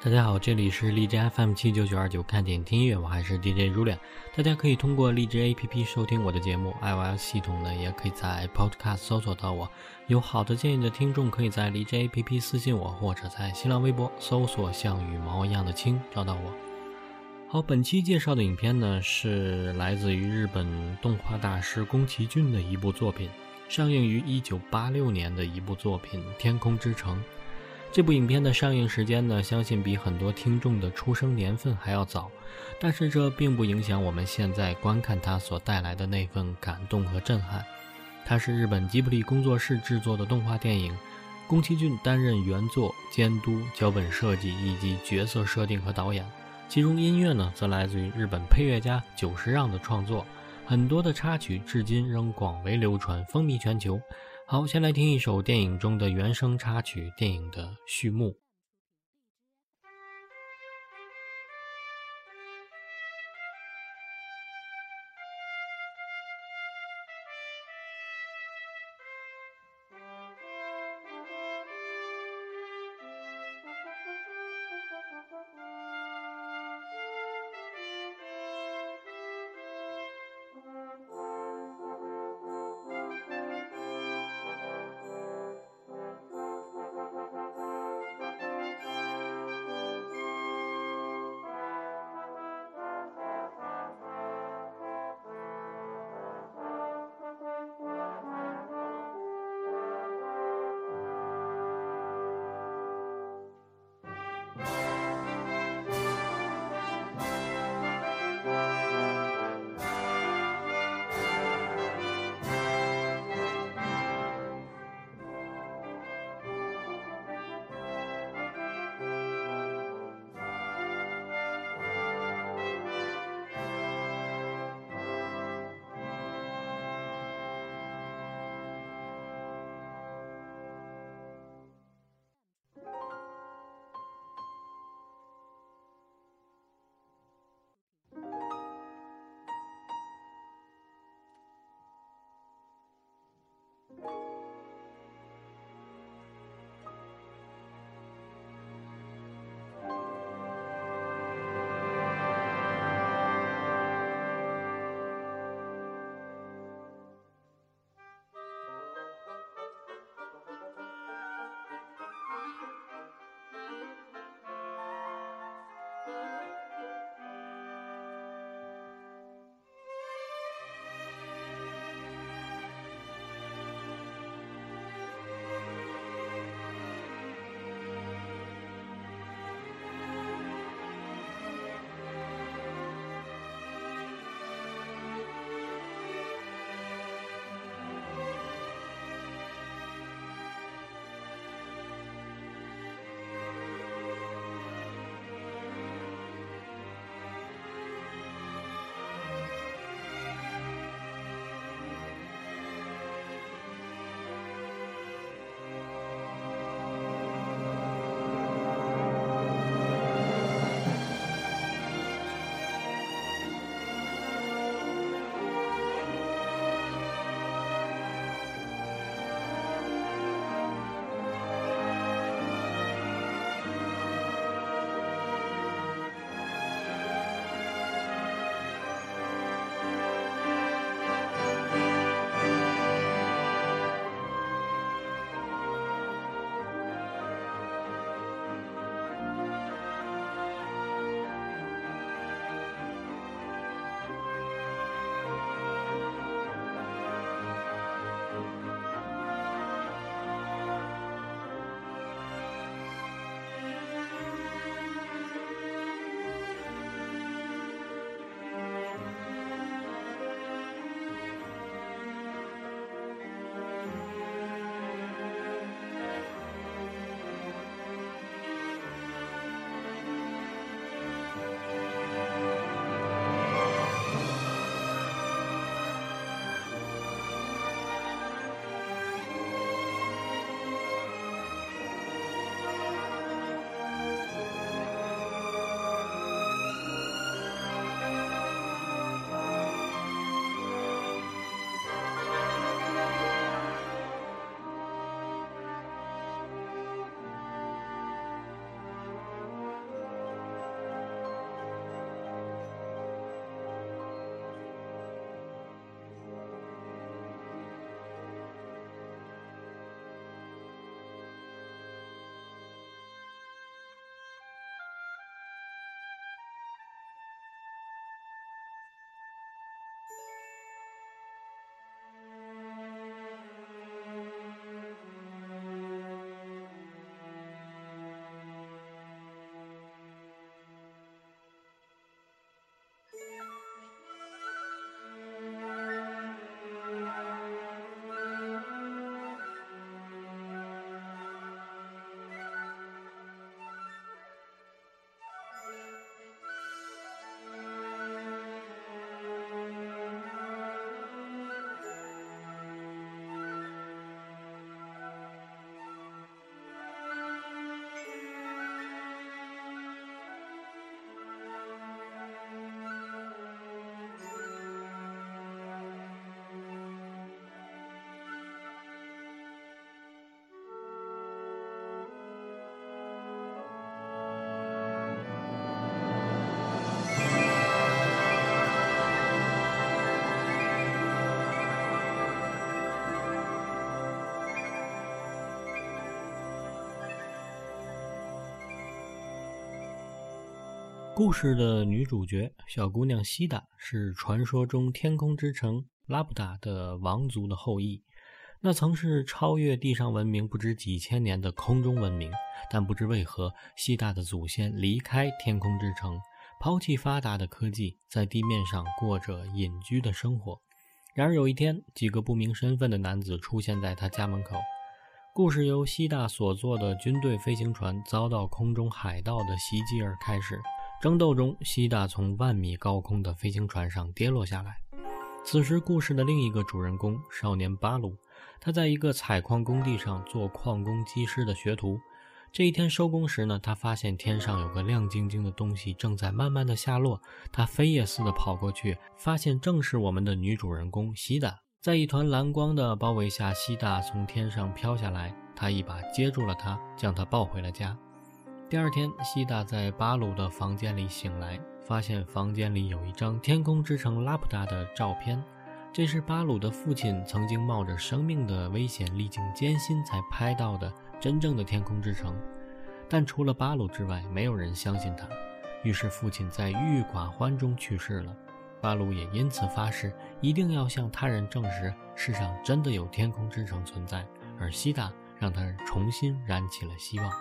大家好，这里是荔枝 FM 七九九二九，看电影听音乐，我还是 DJ 如脸。大家可以通过荔枝 APP 收听我的节目，iOS 系统呢也可以在 Podcast 搜索到我。有好的建议的听众，可以在荔枝 APP 私信我，或者在新浪微博搜索“像羽毛一样的青”找到我。好，本期介绍的影片呢是来自于日本动画大师宫崎骏的一部作品，上映于一九八六年的一部作品《天空之城》。这部影片的上映时间呢，相信比很多听众的出生年份还要早，但是这并不影响我们现在观看它所带来的那份感动和震撼。它是日本吉卜力工作室制作的动画电影，宫崎骏担任原作监督、脚本设计以及角色设定和导演，其中音乐呢则来自于日本配乐家久石让的创作，很多的插曲至今仍广为流传，风靡全球。好，先来听一首电影中的原声插曲，电影的序幕。故事的女主角小姑娘西达是传说中天空之城拉布达的王族的后裔。那曾是超越地上文明不知几千年的空中文明，但不知为何，西大的祖先离开天空之城，抛弃发达的科技，在地面上过着隐居的生活。然而有一天，几个不明身份的男子出现在他家门口。故事由西大所坐的军队飞行船遭到空中海盗的袭击而开始。争斗中，西大从万米高空的飞行船上跌落下来。此时，故事的另一个主人公少年巴鲁。他在一个采矿工地上做矿工技师的学徒。这一天收工时呢，他发现天上有个亮晶晶的东西正在慢慢的下落。他飞也似的跑过去，发现正是我们的女主人公西达。在一团蓝光的包围下，西达从天上飘下来，他一把接住了她，将她抱回了家。第二天，西达在巴鲁的房间里醒来，发现房间里有一张天空之城拉普达的照片。这是巴鲁的父亲曾经冒着生命的危险、历尽艰辛才拍到的真正的天空之城，但除了巴鲁之外，没有人相信他。于是父亲在郁郁寡欢中去世了。巴鲁也因此发誓，一定要向他人证实世上真的有天空之城存在。而西达让他重新燃起了希望。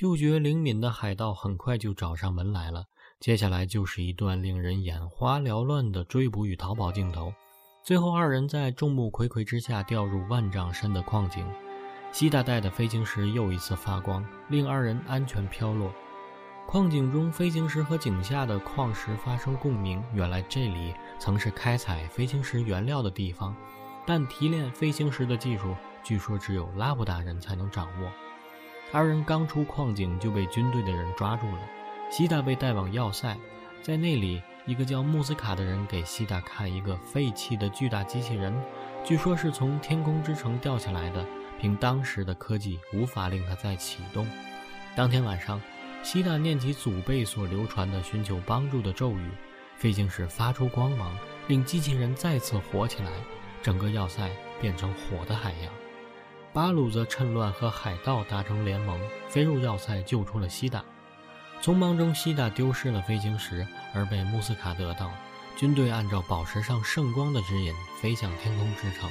嗅觉灵敏的海盗很快就找上门来了。接下来就是一段令人眼花缭乱的追捕与逃跑镜头。最后，二人在众目睽睽之下掉入万丈深的矿井。西大带的飞行石又一次发光，令二人安全飘落。矿井中，飞行石和井下的矿石发生共鸣。原来这里曾是开采飞行石原料的地方，但提炼飞行石的技术，据说只有拉布达人才能掌握。二人刚出矿井就被军队的人抓住了，西达被带往要塞，在那里一个叫穆斯卡的人给西达看一个废弃的巨大机器人，据说是从天空之城掉下来的，凭当时的科技无法令它再启动。当天晚上，西达念起祖辈所流传的寻求帮助的咒语，飞行时发出光芒，令机器人再次活起来，整个要塞变成火的海洋。巴鲁则趁乱和海盗达成联盟，飞入要塞救出了西达。匆忙中，西达丢失了飞行石，而被穆斯卡得到。军队按照宝石上圣光的指引飞向天空之城。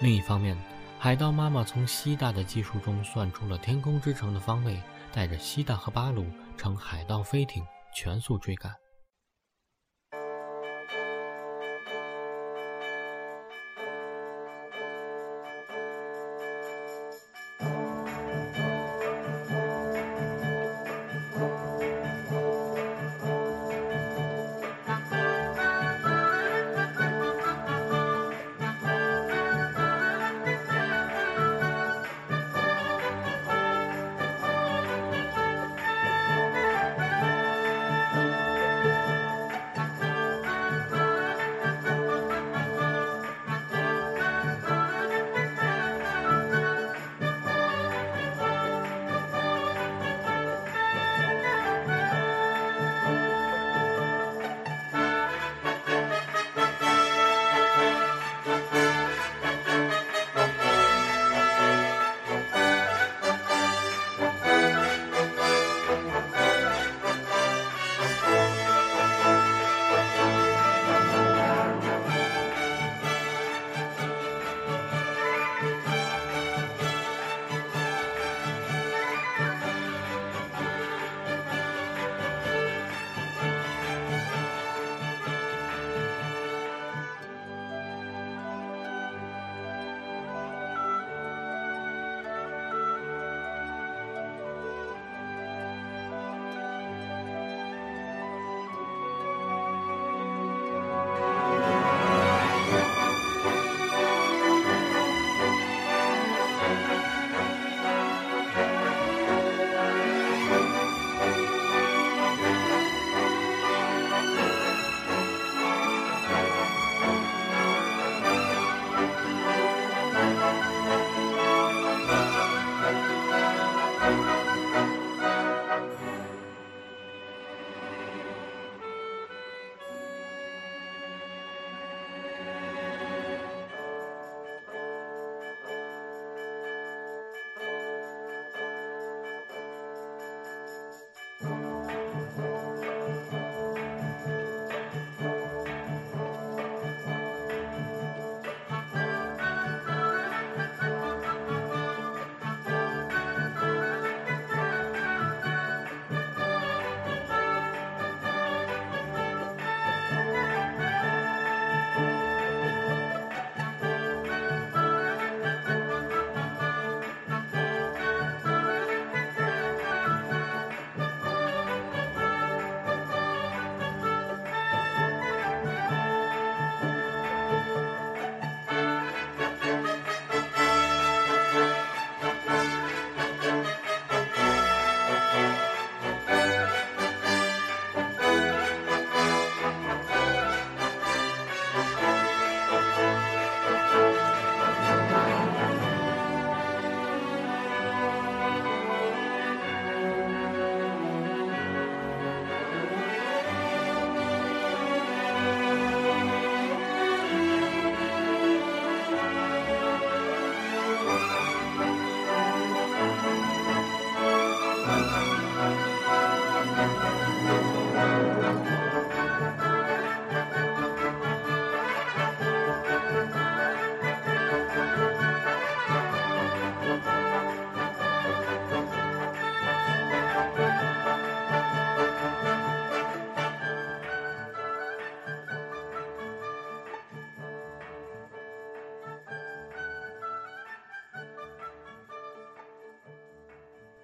另一方面，海盗妈妈从西大的技术中算出了天空之城的方位，带着西大和巴鲁乘海盗飞艇全速追赶。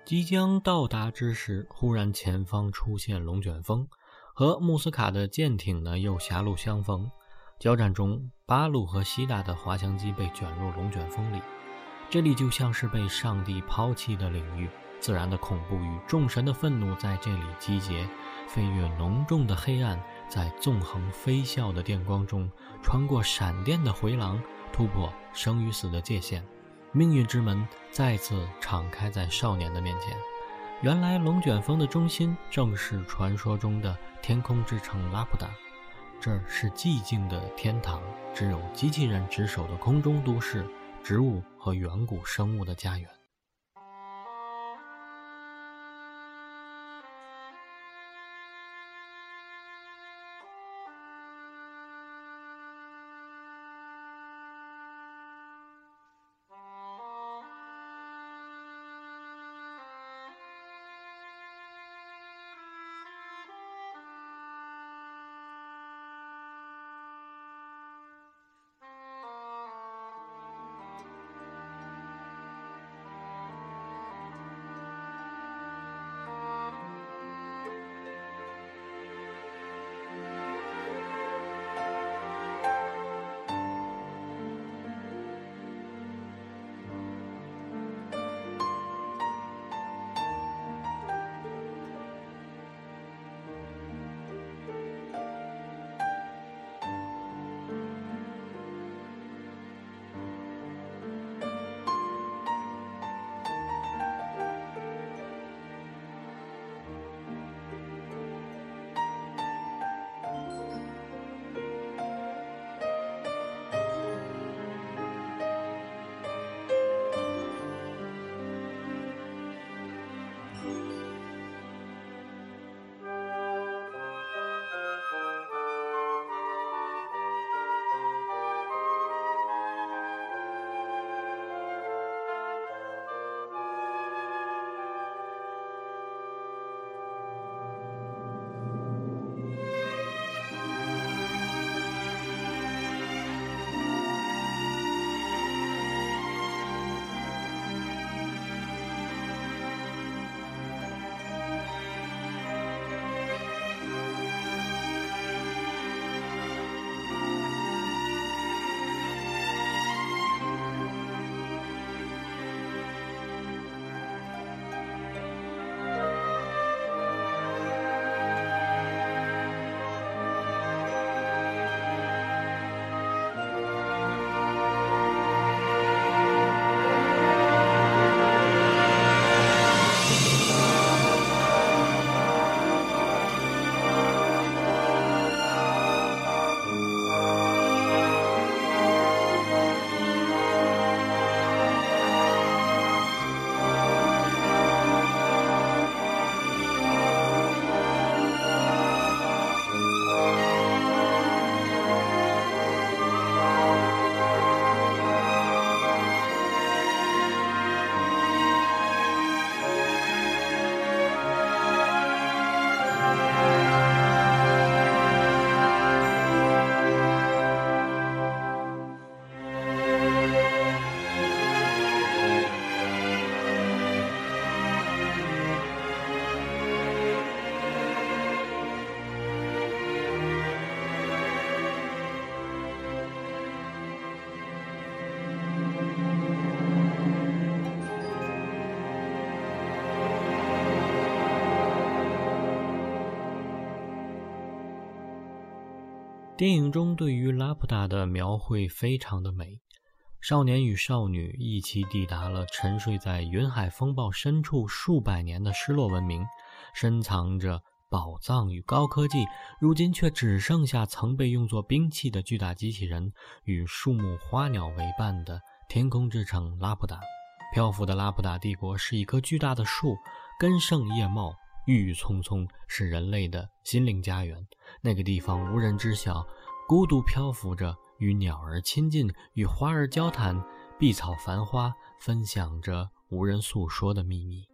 即将到达之时，忽然前方出现龙卷风，和穆斯卡的舰艇呢又狭路相逢。交战中，巴鲁和西达的滑翔机被卷入龙卷风里，这里就像是被上帝抛弃的领域，自然的恐怖与众神的愤怒在这里集结，飞越浓重的黑暗，在纵横飞啸的电光中，穿过闪电的回廊，突破生与死的界限，命运之门再次敞开在少年的面前。原来龙卷风的中心正是传说中的天空之城拉普达，这儿是寂静的天堂，只有机器人值守的空中都市，植物和远古生物的家园。电影中对于拉普达的描绘非常的美，少年与少女一起抵达了沉睡在云海风暴深处数百年的失落文明，深藏着宝藏与高科技，如今却只剩下曾被用作兵器的巨大机器人与树木花鸟为伴的天空之城拉普达。漂浮的拉普达帝国是一棵巨大的树，根盛叶茂。郁郁葱葱是人类的心灵家园，那个地方无人知晓，孤独漂浮着，与鸟儿亲近，与花儿交谈，碧草繁花，分享着无人诉说的秘密。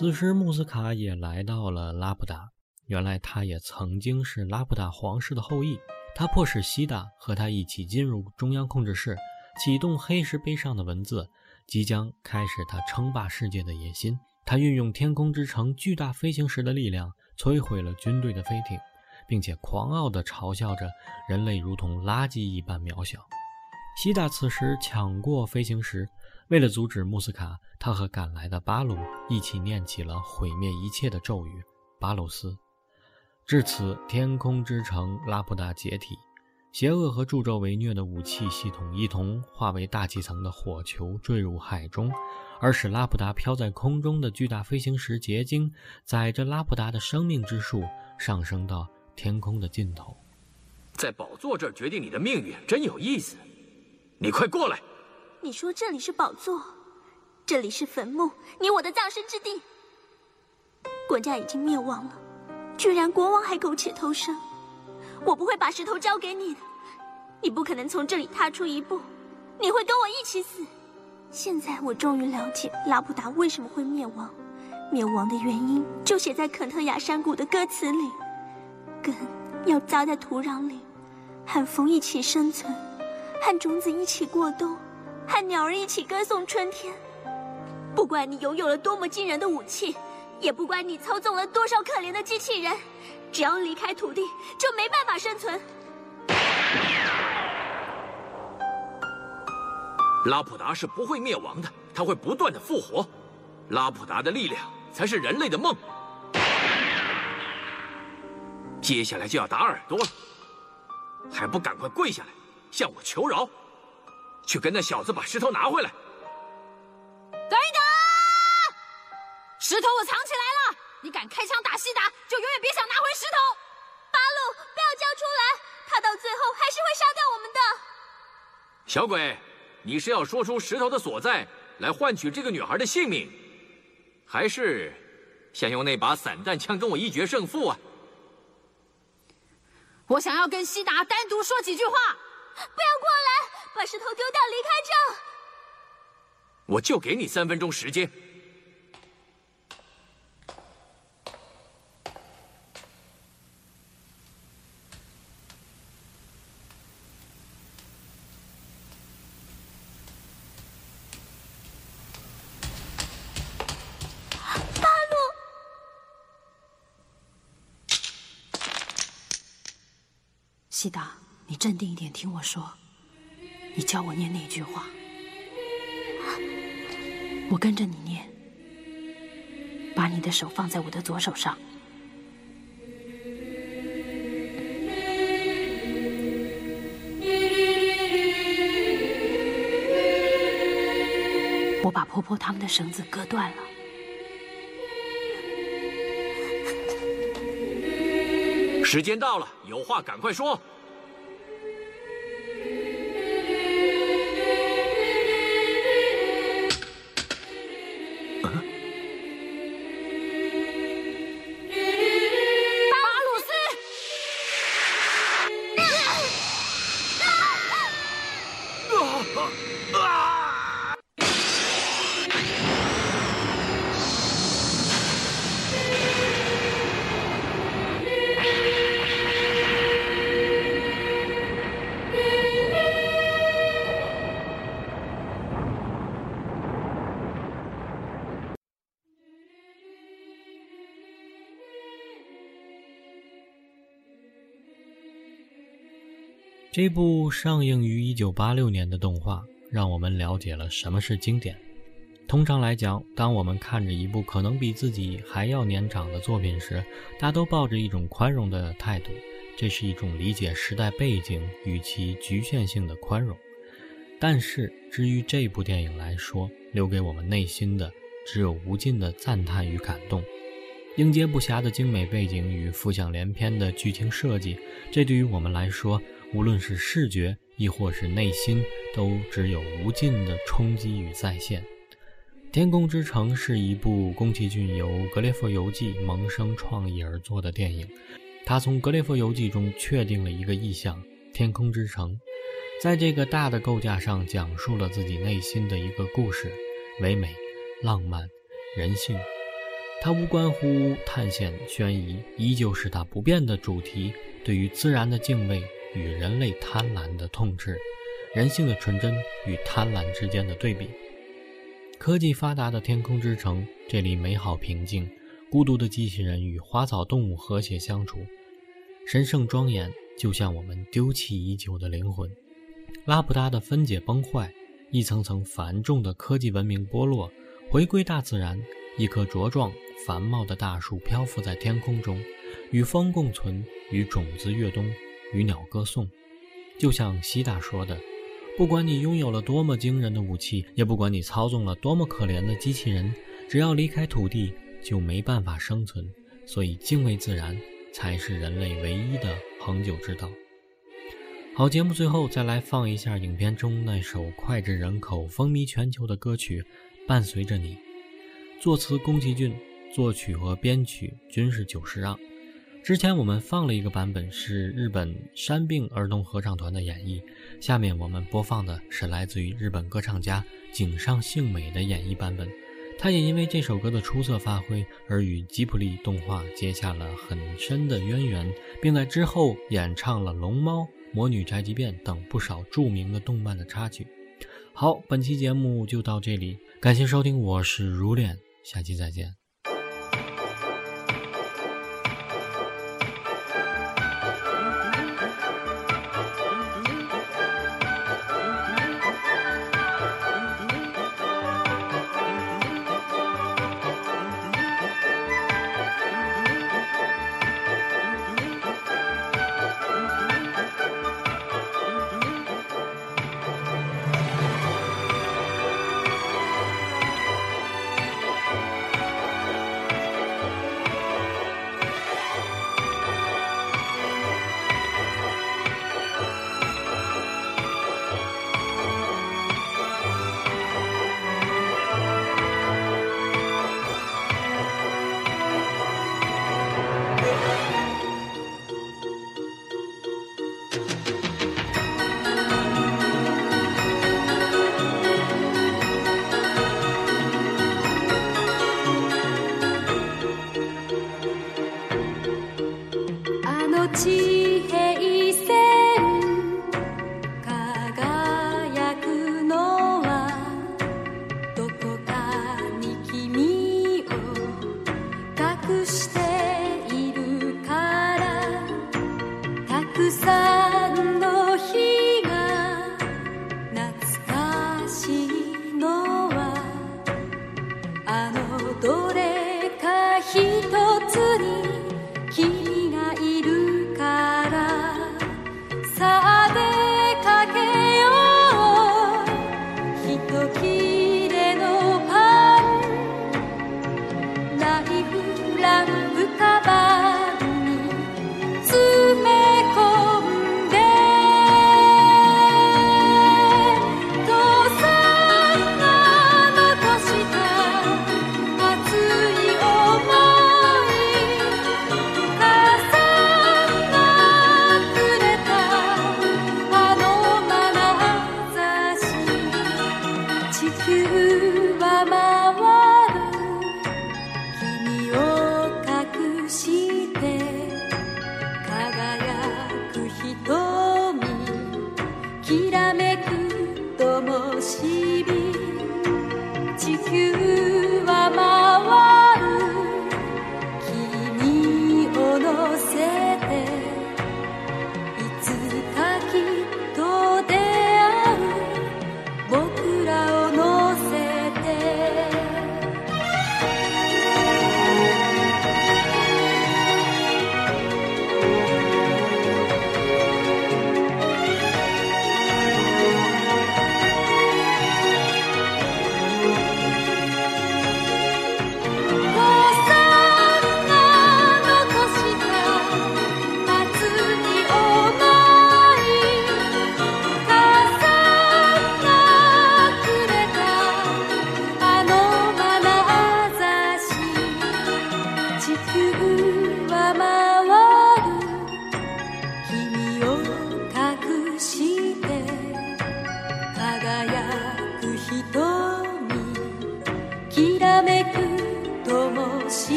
此时，穆斯卡也来到了拉普达。原来，他也曾经是拉普达皇室的后裔。他迫使西达和他一起进入中央控制室，启动黑石碑上的文字，即将开始他称霸世界的野心。他运用天空之城巨大飞行石的力量，摧毁了军队的飞艇，并且狂傲地嘲笑着人类如同垃圾一般渺小。西达此时抢过飞行石，为了阻止穆斯卡，他和赶来的巴鲁一起念起了毁灭一切的咒语——巴鲁斯。至此，天空之城拉普达解体，邪恶和助纣为虐的武器系统一同化为大气层的火球坠入海中，而使拉普达飘在空中的巨大飞行石结晶，载着拉普达的生命之树上升到天空的尽头。在宝座这儿决定你的命运，真有意思。你快过来！你说这里是宝座，这里是坟墓，你我的葬身之地。国家已经灭亡了。居然国王还苟且偷生，我不会把石头交给你的，你不可能从这里踏出一步，你会跟我一起死。现在我终于了解拉普达为什么会灭亡，灭亡的原因就写在肯特亚山谷的歌词里：根要扎在土壤里，和风一起生存，和种子一起过冬，和鸟儿一起歌颂春天。不管你拥有了多么惊人的武器。也不管你操纵了多少可怜的机器人，只要离开土地，就没办法生存。拉普达是不会灭亡的，它会不断的复活。拉普达的力量才是人类的梦。接下来就要打耳朵了，还不赶快跪下来，向我求饶，去跟那小子把石头拿回来。等一等石头我藏起来了，你敢开枪打西达，就永远别想拿回石头。八路，不要交出来，他到最后还是会杀掉我们的。小鬼，你是要说出石头的所在来换取这个女孩的性命，还是想用那把散弹枪跟我一决胜负啊？我想要跟西达单独说几句话。不要过来，把石头丢掉，离开这。我就给你三分钟时间。西达，你镇定一点，听我说。你教我念那句话，我跟着你念。把你的手放在我的左手上。我把婆婆他们的绳子割断了。时间到了，有话赶快说。这部上映于1986年的动画，让我们了解了什么是经典。通常来讲，当我们看着一部可能比自己还要年长的作品时，大都抱着一种宽容的态度，这是一种理解时代背景与其局限性的宽容。但是，至于这部电影来说，留给我们内心的只有无尽的赞叹与感动。应接不暇的精美背景与浮想联翩的剧情设计，这对于我们来说。无论是视觉亦或是内心，都只有无尽的冲击与再现。《天空之城》是一部宫崎骏由《格列佛游记》萌生创意而作的电影。他从《格列佛游记》中确定了一个意象——天空之城，在这个大的构架上讲述了自己内心的一个故事，唯美、浪漫、人性。它无关乎探险悬疑，依旧是它不变的主题：对于自然的敬畏与人类贪婪的痛斥，人性的纯真与贪婪之间的对比。科技发达的天空之城，这里美好平静，孤独的机器人与花草动物和谐相处，神圣庄严，就像我们丢弃已久的灵魂。拉普达的分解崩坏，一层层繁重的科技文明剥落，回归大自然。一棵茁壮繁茂的大树漂浮在天空中，与风共存，与种子越冬，与鸟歌颂。就像西大说的：“不管你拥有了多么惊人的武器，也不管你操纵了多么可怜的机器人，只要离开土地，就没办法生存。所以，敬畏自然才是人类唯一的恒久之道。”好，节目最后再来放一下影片中那首脍炙人口、风靡全球的歌曲《伴随着你》。作词宫崎骏，作曲和编曲均是久石让。之前我们放了一个版本，是日本山病儿童合唱团的演绎。下面我们播放的是来自于日本歌唱家井上幸美的演绎版本。他也因为这首歌的出色发挥而与吉卜力动画结下了很深的渊源，并在之后演唱了《龙猫》《魔女宅急便》等不少著名的动漫的插曲。好，本期节目就到这里，感谢收听，我是如恋。下期再见。